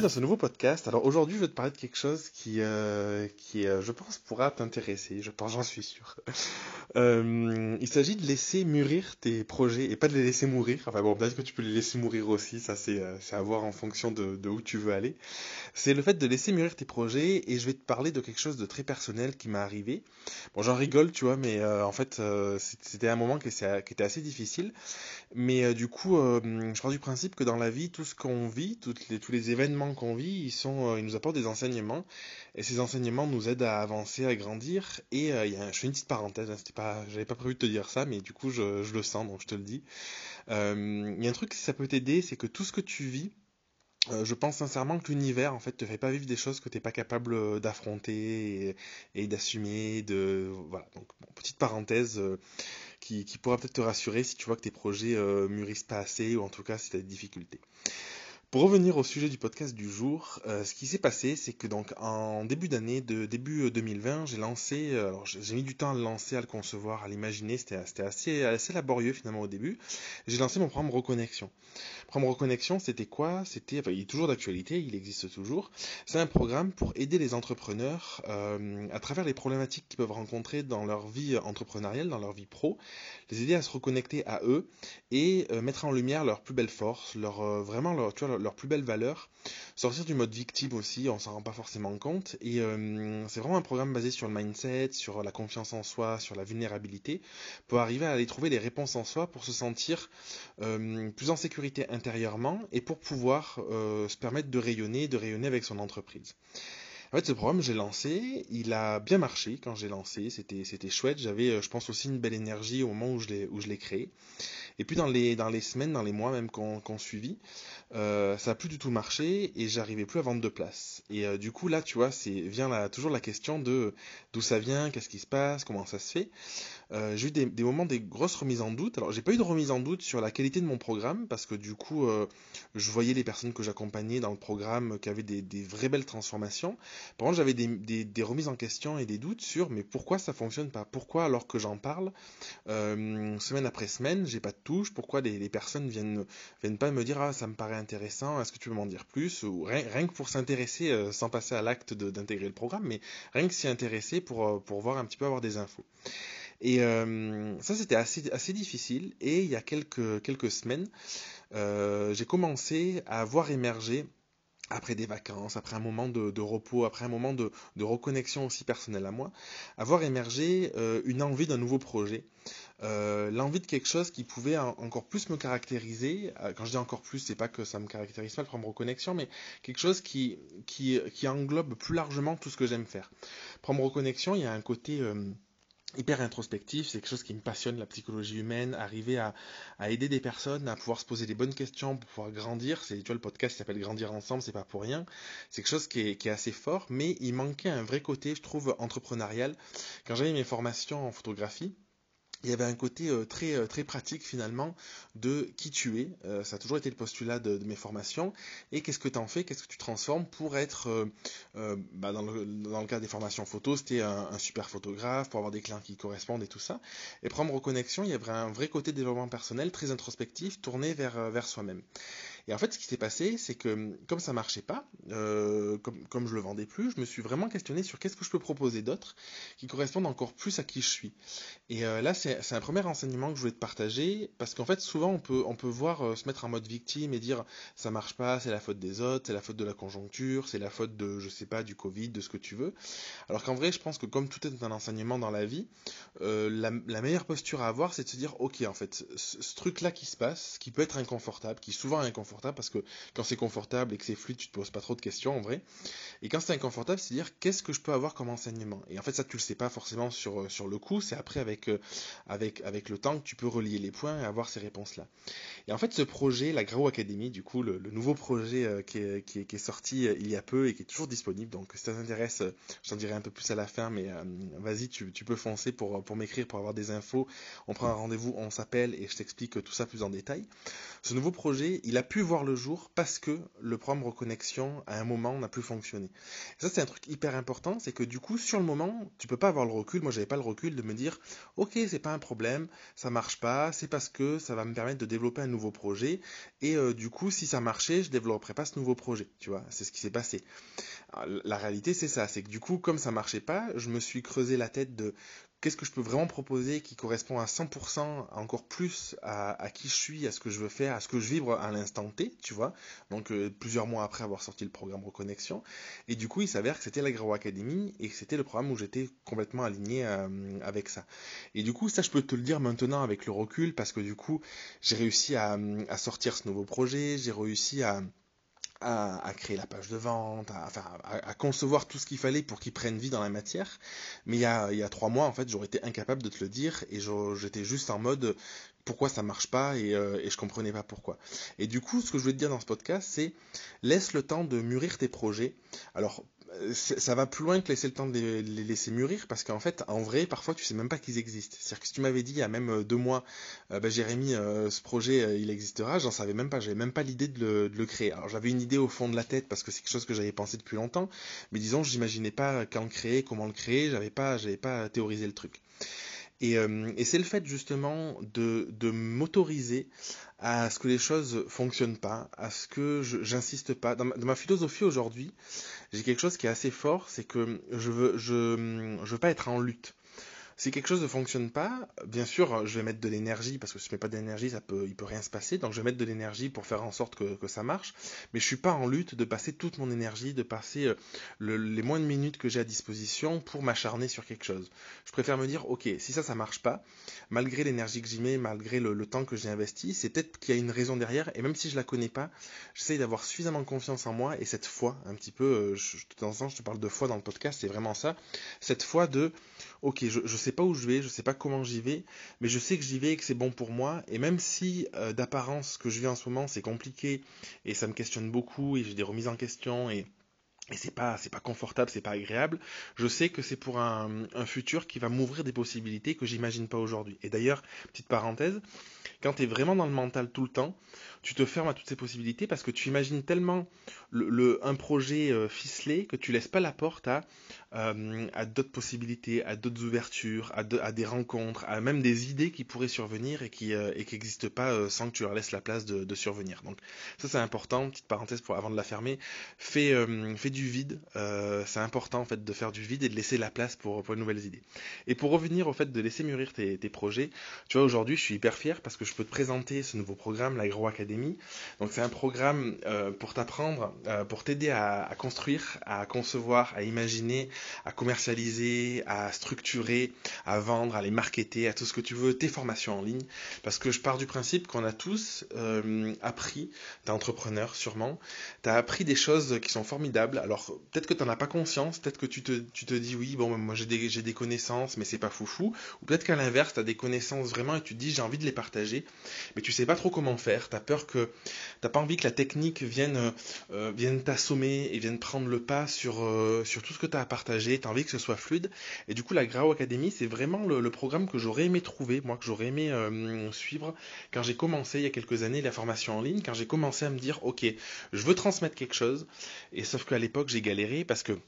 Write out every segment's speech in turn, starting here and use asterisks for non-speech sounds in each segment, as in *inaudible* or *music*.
dans ce nouveau podcast. Alors aujourd'hui, je vais te parler de quelque chose qui, euh, qui euh, je pense, pourra t'intéresser. Je pense, j'en suis sûr. *laughs* Euh, il s'agit de laisser mûrir tes projets et pas de les laisser mourir. Enfin bon, peut-être que tu peux les laisser mourir aussi. Ça, c'est à voir en fonction de, de, où tu veux aller. C'est le fait de laisser mûrir tes projets et je vais te parler de quelque chose de très personnel qui m'est arrivé. Bon, j'en rigole, tu vois, mais en fait, c'était un moment qui, qui, était assez difficile. Mais du coup, je pars du principe que dans la vie, tout ce qu'on vit, toutes les, tous les événements qu'on vit, euh, ils nous apportent des enseignements. Et ces enseignements nous aident à avancer, à grandir. Et euh, je fais une petite parenthèse, hein, c'était pas, j'avais pas prévu de te dire ça, mais du coup, je, le sens, donc je te le dis. Euh, il y a un truc, si ça peut t'aider, c'est que tout ce que tu vis, je pense sincèrement que l'univers en fait te fait pas vivre des choses que tu n'es pas capable d'affronter et, d'assumer. De voilà donc petite parenthèse qui, pourra peut-être te rassurer si tu vois que tes projets mûrissent pas assez ou en tout cas si tu as des difficultés. Pour revenir au sujet du podcast du jour, euh, ce qui s'est passé, c'est que donc en début d'année, de début 2020, euh, j'ai lancé, euh, alors j'ai mis du temps à le lancer, à le concevoir, à l'imaginer, c'était assez, laborieux finalement au début. J'ai lancé mon programme Reconnexion. Programme Reconnexion, c'était quoi? C'était, enfin, il est toujours d'actualité, il existe toujours. C'est un programme pour aider les entrepreneurs à travers les problématiques qu'ils peuvent rencontrer dans leur vie entrepreneuriale, dans leur vie pro, les aider à se reconnecter à eux et mettre en lumière leurs plus belles forces, leur vraiment leur, tu vois, leurs plus belles valeurs. Sortir du mode victime aussi, on s'en rend pas forcément compte. Et euh, c'est vraiment un programme basé sur le mindset, sur la confiance en soi, sur la vulnérabilité, pour arriver à aller trouver des réponses en soi, pour se sentir euh, plus en sécurité intérieurement et pour pouvoir euh, se permettre de rayonner, de rayonner avec son entreprise. En fait, ce programme, j'ai lancé, il a bien marché quand j'ai lancé, c'était, chouette, j'avais, je pense aussi une belle énergie au moment où je l'ai créé. Et puis dans les, semaines, dans les mois même qu'on, qu'on suivit, euh, ça a plus du tout marché et j'arrivais plus à vendre de place. Et euh, du coup là, tu vois, vient toujours la question de d'où ça vient, qu'est-ce qui se passe, comment ça se fait. Euh, j'ai eu des, moments des grosses remises en doute. Alors j'ai pas eu de remise en doute sur la qualité de mon programme parce que du coup, je voyais les personnes que j'accompagnais dans le programme qui avaient des, des vraies belles transformations. Par contre, j'avais des, des, remises en question et des doutes sur mais pourquoi ça fonctionne pas, pourquoi alors que j'en parle semaine après semaine, j'ai pas de pourquoi les, personnes viennent viennent pas me dire ah ça me paraît intéressant, est-ce que tu peux m'en dire plus Ou rien, que pour s'intéresser, euh, sans passer à l'acte d'intégrer le programme, mais rien que s'y intéresser pour, euh, voir un petit peu avoir des infos. Et euh, ça, c'était assez, difficile. Et il y a quelques, quelques semaines, j'ai commencé à voir émerger après des vacances, après un moment de, repos, après un moment de, reconnexion aussi personnelle à moi, avoir émergé euh, une envie d'un nouveau projet, euh, l'envie de quelque chose qui pouvait encore plus me caractériser. Euh, quand je dis encore plus, c'est pas que ça me caractérise pas le programme reconnexion, mais quelque chose qui, qui, englobe plus largement tout ce que j'aime faire. Programme reconnexion, il y a un côté hyper introspectif, c'est quelque chose qui me passionne, la psychologie humaine, arriver à, à, aider des personnes à pouvoir se poser des bonnes questions, pour pouvoir grandir. C'est, tu vois, le podcast s'appelle Grandir ensemble, c'est pas pour rien. C'est quelque chose qui est, qui est, assez fort, mais il manquait un vrai côté, je trouve, entrepreneurial. Quand j'avais mes formations en photographie, il y avait un côté euh, très euh, très pratique finalement de qui tu es. Euh, ça a toujours été le postulat de, mes formations. Et qu'est-ce que tu en fais, qu'est-ce que tu transformes pour être, bah, dans, le, dans le cas des formations photo, c'était un, super photographe, pour avoir des clients qui correspondent et tout ça. Et prendre reconnexion, il y avait un vrai côté développement personnel très introspectif, tourné vers, vers soi-même. Et en fait, ce qui s'est passé, c'est que comme ça marchait pas, euh, comme, comme je le vendais plus, je me suis vraiment questionné sur qu'est-ce que je peux proposer d'autre qui correspondent encore plus à qui je suis. Et euh, là, c'est un premier enseignement que je voulais te partager, parce qu'en fait, souvent, on peut, on peut voir euh, se mettre en mode victime et dire ça marche pas, c'est la faute des autres, c'est la faute de la conjoncture, c'est la faute de, je sais pas, du Covid, de ce que tu veux. Alors qu'en vrai, je pense que comme tout est un enseignement dans la vie, la, la, meilleure posture à avoir, c'est de se dire, ok, en fait, ce, ce truc-là qui se passe, qui peut être inconfortable, qui est souvent inconfortable, parce que quand c'est confortable et que c'est fluide, tu te poses pas trop de questions en vrai. Et quand c'est inconfortable, c'est dire qu'est-ce que je peux avoir comme enseignement? Et en fait, ça tu le sais pas forcément sur euh, sur le coup, c'est après avec euh, avec avec le temps que tu peux relier les points et avoir ces réponses là. Et en fait, ce projet, la Grow Academy, du coup, le, nouveau projet euh, qui, est, qui, est, sorti il y a peu et qui est toujours disponible. Donc, si ça t'intéresse, j'en dirai un peu plus à la fin, mais vas-y, tu, tu peux foncer pour pour m'écrire pour avoir des infos. On prend un rendez-vous, on s'appelle et je t'explique tout ça plus en détail. Ce nouveau projet, il a pu voir le jour parce que le programme reconnexion à un moment n'a plus fonctionné. Ça c'est un truc hyper important, c'est que du coup sur le moment tu peux pas avoir le recul. Moi j'avais pas le recul de me dire ok c'est pas un problème, ça marche pas, c'est parce que ça va me permettre de développer un nouveau projet et euh, du coup si ça marchait je développerais pas ce nouveau projet. Tu vois, c'est ce qui s'est passé. la réalité c'est ça, c'est que du coup comme ça marchait pas, je me suis creusé la tête de qu'est-ce que je peux vraiment proposer qui correspond à 100% encore plus à, qui je suis, à ce que je veux faire, à ce que je vibre à l'instant T, tu vois. Donc euh, plusieurs mois après avoir sorti le programme Reconnexion. Et du coup, il s'avère que c'était l'Agro Academy et que c'était le programme où j'étais complètement aligné euh, avec ça. Et du coup, ça, je peux te le dire maintenant avec le recul parce que du coup, j'ai réussi à sortir ce nouveau projet, j'ai réussi à à, créer la page de vente, à, concevoir tout ce qu'il fallait pour qu'il prenne vie dans la matière. Mais il y a, trois mois, en fait, j'aurais été incapable de te le dire et j'étais juste en mode pourquoi ça marche pas et, euh, et je comprenais pas pourquoi. Et du coup, ce que je voulais te dire dans ce podcast, c'est laisse le temps de mûrir tes projets. Alors, ça va plus loin que laisser le temps de les, laisser mûrir parce qu'en fait, en vrai, parfois, tu sais même pas qu'ils existent. C'est-à-dire que si tu m'avais dit il y a même euh, deux mois, euh, bah, Jérémy, euh, ce projet, il existera, j'en savais même pas, j'avais même pas l'idée de le, créer. Alors j'avais une idée au fond de la tête parce que c'est quelque chose que j'avais pensé depuis longtemps, mais disons, je n'imaginais pas quand le créer, comment le créer, j'avais pas, j'avais pas théorisé le truc. Et, et c'est le fait justement de, m'autoriser à ce que les choses fonctionnent pas, à ce que j'insiste pas. Dans ma, philosophie aujourd'hui, j'ai quelque chose qui est assez fort, c'est que je veux, je veux pas être en lutte. Si quelque chose ne fonctionne pas, bien sûr, je vais mettre de l'énergie, parce que si je mets pas d'énergie, ça peut, il peut rien se passer. Donc je vais mettre de l'énergie pour faire en sorte que, ça marche. Mais je suis pas en lutte de passer toute mon énergie, de passer euh, les moins de minutes que j'ai à disposition pour m'acharner sur quelque chose. Je préfère me dire, ok, si ça, ça marche pas, malgré l'énergie que j'y mets, malgré le, temps que j'ai investi, c'est peut-être qu'il y a une raison derrière. Et même si je la connais pas, j'essaye d'avoir suffisamment confiance en moi et cette foi, un petit peu, euh, je, de temps en temps, je te parle de foi dans le podcast, c'est vraiment ça. Cette foi de, ok, je sais sais pas où je vais, je sais pas comment j'y vais, mais je sais que j'y vais et que c'est bon pour moi. Et même si euh, d'apparence ce que je vis en ce moment c'est compliqué et ça me questionne beaucoup et j'ai des remises en question et et c'est pas c'est pas confortable, c'est pas agréable. Je sais que c'est pour un, un, futur qui va m'ouvrir des possibilités que j'imagine pas aujourd'hui. Et d'ailleurs, petite parenthèse, quand tu es vraiment dans le mental tout le temps, tu te fermes à toutes ces possibilités parce que tu imagines tellement le, un projet euh, ficelé que tu laisses pas la porte à, euh, d'autres possibilités, à d'autres ouvertures, à, des rencontres, à même des idées qui pourraient survenir et qui euh, et qui n'existent pas sans que tu leur laisses la place de, de survenir. Donc ça c'est important. Petite parenthèse pour avant de la fermer. Fais fais du vide. c'est important en fait de faire du vide et de laisser la place pour pour de nouvelles idées. Et pour revenir au fait de laisser mûrir tes, projets, tu vois aujourd'hui je suis hyper fier parce que je peux te présenter ce nouveau programme, l'Agro Academy. Donc c'est un programme euh, pour t'apprendre, euh, pour t'aider à, construire, à concevoir, à imaginer, à commercialiser, à structurer, à vendre, à les marketer, à tout ce que tu veux, tes formations en ligne. Parce que je pars du principe qu'on a tous euh, appris, t'es entrepreneur sûrement, t'as appris des choses qui sont formidables. Alors peut-être que t'en as pas conscience, peut-être que tu te, tu te dis oui, bon moi j'ai des, des connaissances, mais c'est pas foufou. Ou peut-être qu'à l'inverse, t'as des connaissances vraiment et tu te dis j'ai envie de les partager mais tu sais pas trop comment faire. T'as peur que, t'as pas envie que la technique vienne, euh, vienne t'assommer et vienne prendre le pas sur, euh, sur tout ce que tu as à partager. T'as envie que ce soit fluide. Et du coup, la Grau Academy, c'est vraiment le, programme que j'aurais aimé trouver, moi, que j'aurais aimé euh, suivre quand j'ai commencé il y a quelques années la formation en ligne, quand j'ai commencé à me dire, ok, je veux transmettre quelque chose. Et sauf qu'à l'époque, j'ai galéré parce que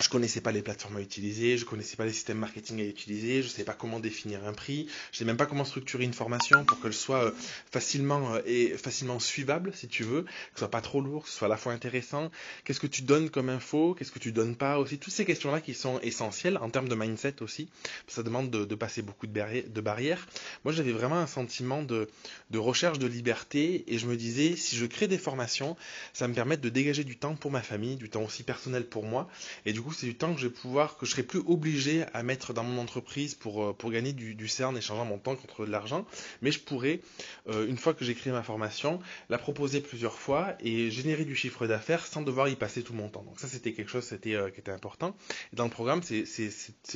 je connaissais pas les plateformes à utiliser, je connaissais pas les systèmes marketing à utiliser, je sais pas comment définir un prix, je sais même pas comment structurer une formation pour qu'elle soit euh, facilement euh, et facilement suivable si tu veux, que ce soit pas trop lourd, que ce soit à la fois intéressant. Qu'est-ce que tu donnes comme info, qu'est-ce que tu donnes pas aussi, toutes ces questions-là qui sont essentielles en termes de mindset aussi. Ça demande de, passer beaucoup. De barrières. Moi, j'avais vraiment un sentiment de, de recherche de liberté et je me disais si je crée des formations, ça me permet de dégager du temps pour ma famille, du temps aussi personnel pour moi et du coup c'est du temps que je vais pouvoir, que je serai plus obligé à mettre dans mon entreprise pour, euh, pour gagner du, du CERN, échangeant mon temps contre de l'argent. Mais je pourrais, euh, une fois que j'ai créé ma formation, la proposer plusieurs fois et générer du chiffre d'affaires sans devoir y passer tout mon temps. Donc ça, c'était quelque chose euh, qui était important. Dans le programme, c'est,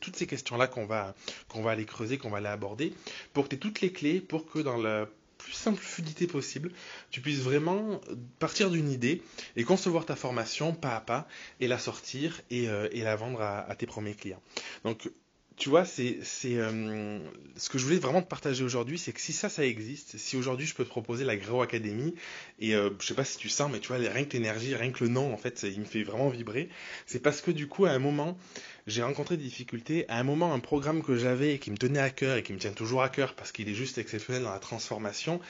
toutes ces questions-là qu'on va, qu'on va aller creuser, qu'on va aller aborder, pour que tu aies toutes les clés pour que dans la plus simple fluidité possible, tu puisses vraiment partir d'une idée et concevoir ta formation pas à pas et la sortir et, euh, la vendre à, tes premiers clients. Donc tu vois, c'est c'est euh, ce que je voulais vraiment te partager aujourd'hui, c'est que si ça, ça existe, si aujourd'hui je peux te proposer la Gréo Academy, et euh, je sais pas si tu sens, mais tu vois, rien que l'énergie, rien que le nom, en fait, il me fait vraiment vibrer. C'est parce que du coup, à un moment, j'ai rencontré des difficultés. À un moment, un programme que j'avais et qui me tenait à cœur et qui me tient toujours à cœur parce qu'il est juste exceptionnel dans la transformation,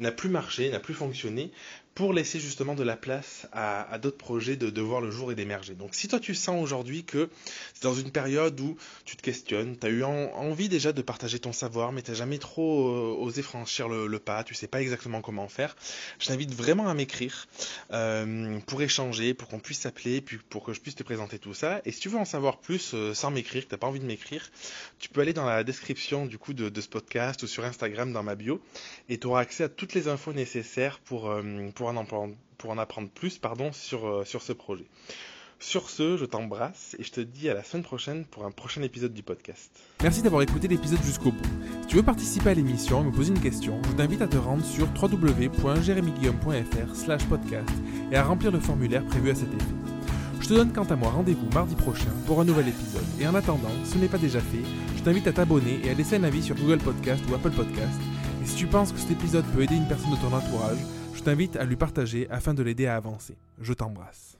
n'a plus marché, n'a plus fonctionné pour laisser justement de la place à, d'autres projets de, voir le jour et d'émerger. Donc si toi tu sens aujourd'hui que c'est dans une période où tu te questionnes, tu as eu envie déjà de partager ton savoir, mais tu n'as jamais trop euh, osé franchir le, pas, tu sais pas exactement comment faire, je t'invite vraiment à m'écrire euh, pour échanger, pour qu'on puisse s'appeler, puis pour que je puisse te présenter tout ça. Et si tu veux en savoir plus euh, sans m'écrire, que tu n'as pas envie de m'écrire, tu peux aller dans la description du coup de, ce podcast ou sur Instagram dans ma bio et tu auras accès à toutes les infos nécessaires pour, pour pour en apprendre, pour en apprendre plus pardon, sur, euh, sur ce projet. Sur ce, je t'embrasse et je te dis à la semaine prochaine pour un prochain épisode du podcast. Merci d'avoir écouté l'épisode jusqu'au bout. Si tu veux participer à l'émission et me poser une question, je t'invite à te rendre sur www.jeremyguillaume.fr slash podcast et à remplir le formulaire prévu à cet effet. Je te donne quant à moi rendez-vous mardi prochain pour un nouvel épisode. Et en attendant, ce n'est pas déjà fait, je t'invite à t'abonner et à laisser un avis sur Google Podcast ou Apple Podcast. Et si tu penses que cet épisode peut aider une personne de ton entourage, je t'invite à lui partager afin de l'aider à avancer. Je t'embrasse.